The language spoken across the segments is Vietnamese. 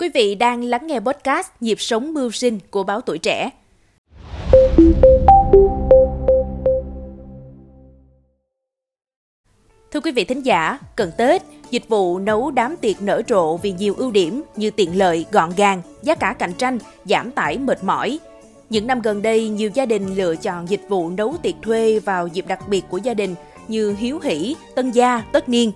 Quý vị đang lắng nghe podcast Nhịp sống mưu sinh của báo Tuổi Trẻ. Thưa quý vị thính giả, cận Tết, dịch vụ nấu đám tiệc nở rộ vì nhiều ưu điểm như tiện lợi, gọn gàng, giá cả cạnh tranh, giảm tải mệt mỏi. Những năm gần đây, nhiều gia đình lựa chọn dịch vụ nấu tiệc thuê vào dịp đặc biệt của gia đình như hiếu hỷ, tân gia, tất niên.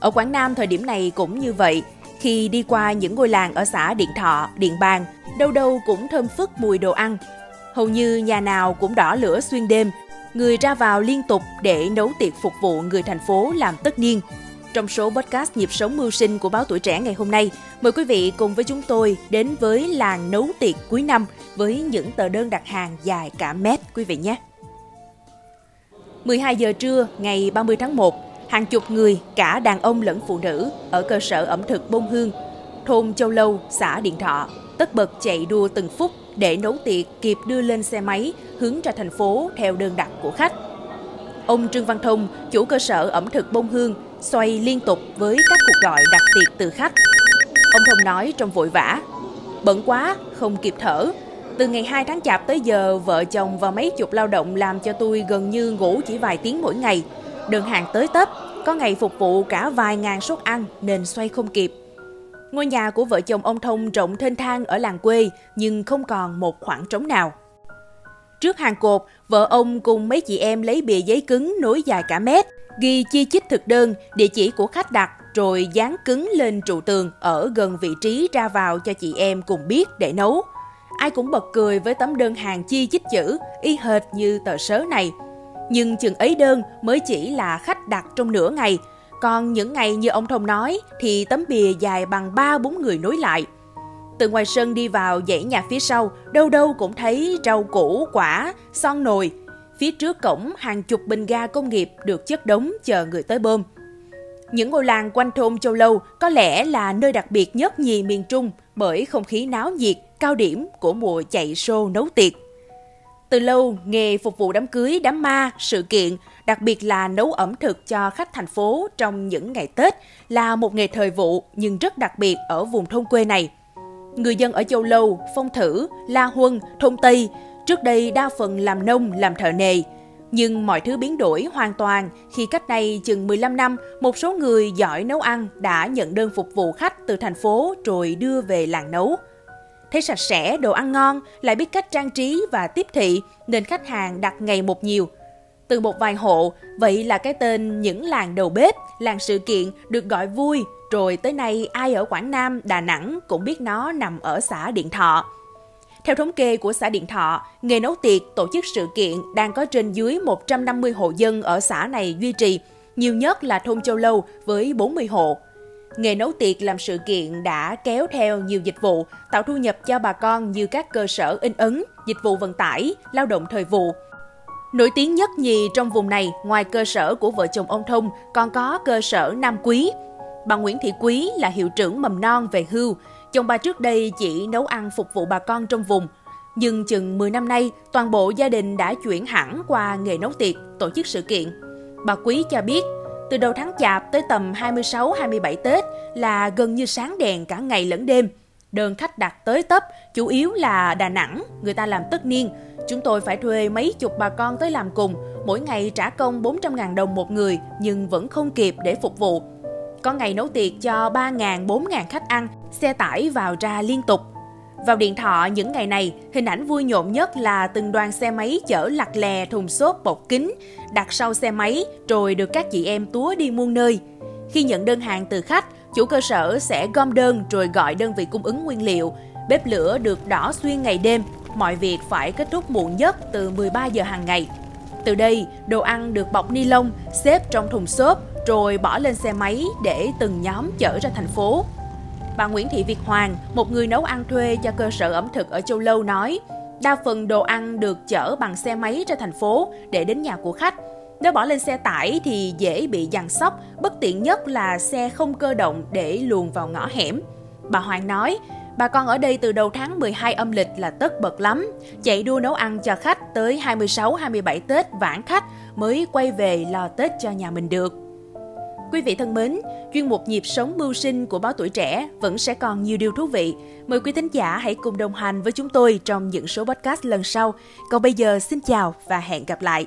Ở Quảng Nam thời điểm này cũng như vậy, khi đi qua những ngôi làng ở xã Điện Thọ, Điện Bàn, đâu đâu cũng thơm phức mùi đồ ăn. Hầu như nhà nào cũng đỏ lửa xuyên đêm, người ra vào liên tục để nấu tiệc phục vụ người thành phố làm tất niên. Trong số podcast Nhịp sống mưu sinh của báo Tuổi Trẻ ngày hôm nay, mời quý vị cùng với chúng tôi đến với làng nấu tiệc cuối năm với những tờ đơn đặt hàng dài cả mét quý vị nhé. 12 giờ trưa ngày 30 tháng 1, hàng chục người, cả đàn ông lẫn phụ nữ, ở cơ sở ẩm thực Bông Hương, thôn Châu Lâu, xã Điện Thọ, tất bật chạy đua từng phút để nấu tiệc kịp đưa lên xe máy hướng ra thành phố theo đơn đặt của khách. Ông Trương Văn Thông, chủ cơ sở ẩm thực Bông Hương, xoay liên tục với các cuộc gọi đặt tiệc từ khách. Ông Thông nói trong vội vã, bận quá, không kịp thở. Từ ngày 2 tháng chạp tới giờ, vợ chồng và mấy chục lao động làm cho tôi gần như ngủ chỉ vài tiếng mỗi ngày. Đơn hàng tới tấp, có ngày phục vụ cả vài ngàn suất ăn nên xoay không kịp. Ngôi nhà của vợ chồng ông Thông rộng thênh thang ở làng quê nhưng không còn một khoảng trống nào. Trước hàng cột, vợ ông cùng mấy chị em lấy bìa giấy cứng nối dài cả mét, ghi chi chít thực đơn, địa chỉ của khách đặt rồi dán cứng lên trụ tường ở gần vị trí ra vào cho chị em cùng biết để nấu. Ai cũng bật cười với tấm đơn hàng chi chít chữ, y hệt như tờ sớ này. Nhưng chừng ấy đơn mới chỉ là khách đặt trong nửa ngày, còn những ngày như ông Thông nói thì tấm bìa dài bằng 3-4 người nối lại. Từ ngoài sân đi vào dãy nhà phía sau, đâu đâu cũng thấy rau củ, quả, son nồi. Phía trước cổng hàng chục bình ga công nghiệp được chất đống chờ người tới bơm. Những ngôi làng quanh thôn Châu Lâu có lẽ là nơi đặc biệt nhất nhì miền Trung bởi không khí náo nhiệt, cao điểm của mùa chạy xô nấu tiệc. Từ lâu, nghề phục vụ đám cưới, đám ma, sự kiện, đặc biệt là nấu ẩm thực cho khách thành phố trong những ngày Tết là một nghề thời vụ nhưng rất đặc biệt ở vùng thôn quê này. Người dân ở Châu Lâu, Phong Thử, La Huân, Thôn Tây trước đây đa phần làm nông, làm thợ nề. Nhưng mọi thứ biến đổi hoàn toàn khi cách đây chừng 15 năm, một số người giỏi nấu ăn đã nhận đơn phục vụ khách từ thành phố rồi đưa về làng nấu. Thấy sạch sẽ, đồ ăn ngon, lại biết cách trang trí và tiếp thị nên khách hàng đặt ngày một nhiều. Từ một vài hộ, vậy là cái tên những làng đầu bếp, làng sự kiện được gọi vui, rồi tới nay ai ở Quảng Nam, Đà Nẵng cũng biết nó nằm ở xã Điện Thọ. Theo thống kê của xã Điện Thọ, nghề nấu tiệc, tổ chức sự kiện đang có trên dưới 150 hộ dân ở xã này duy trì, nhiều nhất là thôn Châu Lâu với 40 hộ. Nghề nấu tiệc làm sự kiện đã kéo theo nhiều dịch vụ, tạo thu nhập cho bà con như các cơ sở in ấn, dịch vụ vận tải, lao động thời vụ. Nổi tiếng nhất nhì trong vùng này, ngoài cơ sở của vợ chồng ông Thông, còn có cơ sở Nam Quý. Bà Nguyễn Thị Quý là hiệu trưởng mầm non về hưu, chồng bà trước đây chỉ nấu ăn phục vụ bà con trong vùng. Nhưng chừng 10 năm nay, toàn bộ gia đình đã chuyển hẳn qua nghề nấu tiệc, tổ chức sự kiện. Bà Quý cho biết, từ đầu tháng Chạp tới tầm 26-27 Tết là gần như sáng đèn cả ngày lẫn đêm. Đơn khách đặt tới tấp, chủ yếu là Đà Nẵng, người ta làm tất niên. Chúng tôi phải thuê mấy chục bà con tới làm cùng, mỗi ngày trả công 400.000 đồng một người nhưng vẫn không kịp để phục vụ. Có ngày nấu tiệc cho 3.000, 4.000 khách ăn, xe tải vào ra liên tục. Vào điện thọ những ngày này, hình ảnh vui nhộn nhất là từng đoàn xe máy chở lặt lè thùng xốp bọc kính, đặt sau xe máy rồi được các chị em túa đi muôn nơi. Khi nhận đơn hàng từ khách, chủ cơ sở sẽ gom đơn rồi gọi đơn vị cung ứng nguyên liệu. Bếp lửa được đỏ xuyên ngày đêm, mọi việc phải kết thúc muộn nhất từ 13 giờ hàng ngày. Từ đây, đồ ăn được bọc ni lông, xếp trong thùng xốp rồi bỏ lên xe máy để từng nhóm chở ra thành phố. Bà Nguyễn Thị Việt Hoàng, một người nấu ăn thuê cho cơ sở ẩm thực ở Châu Lâu nói, đa phần đồ ăn được chở bằng xe máy ra thành phố để đến nhà của khách. Nếu bỏ lên xe tải thì dễ bị giằng sóc, bất tiện nhất là xe không cơ động để luồn vào ngõ hẻm. Bà Hoàng nói, bà con ở đây từ đầu tháng 12 âm lịch là tất bật lắm, chạy đua nấu ăn cho khách tới 26-27 Tết vãn khách mới quay về lo Tết cho nhà mình được. Quý vị thân mến, chuyên mục nhịp sống mưu sinh của báo tuổi trẻ vẫn sẽ còn nhiều điều thú vị. Mời quý thính giả hãy cùng đồng hành với chúng tôi trong những số podcast lần sau. Còn bây giờ xin chào và hẹn gặp lại.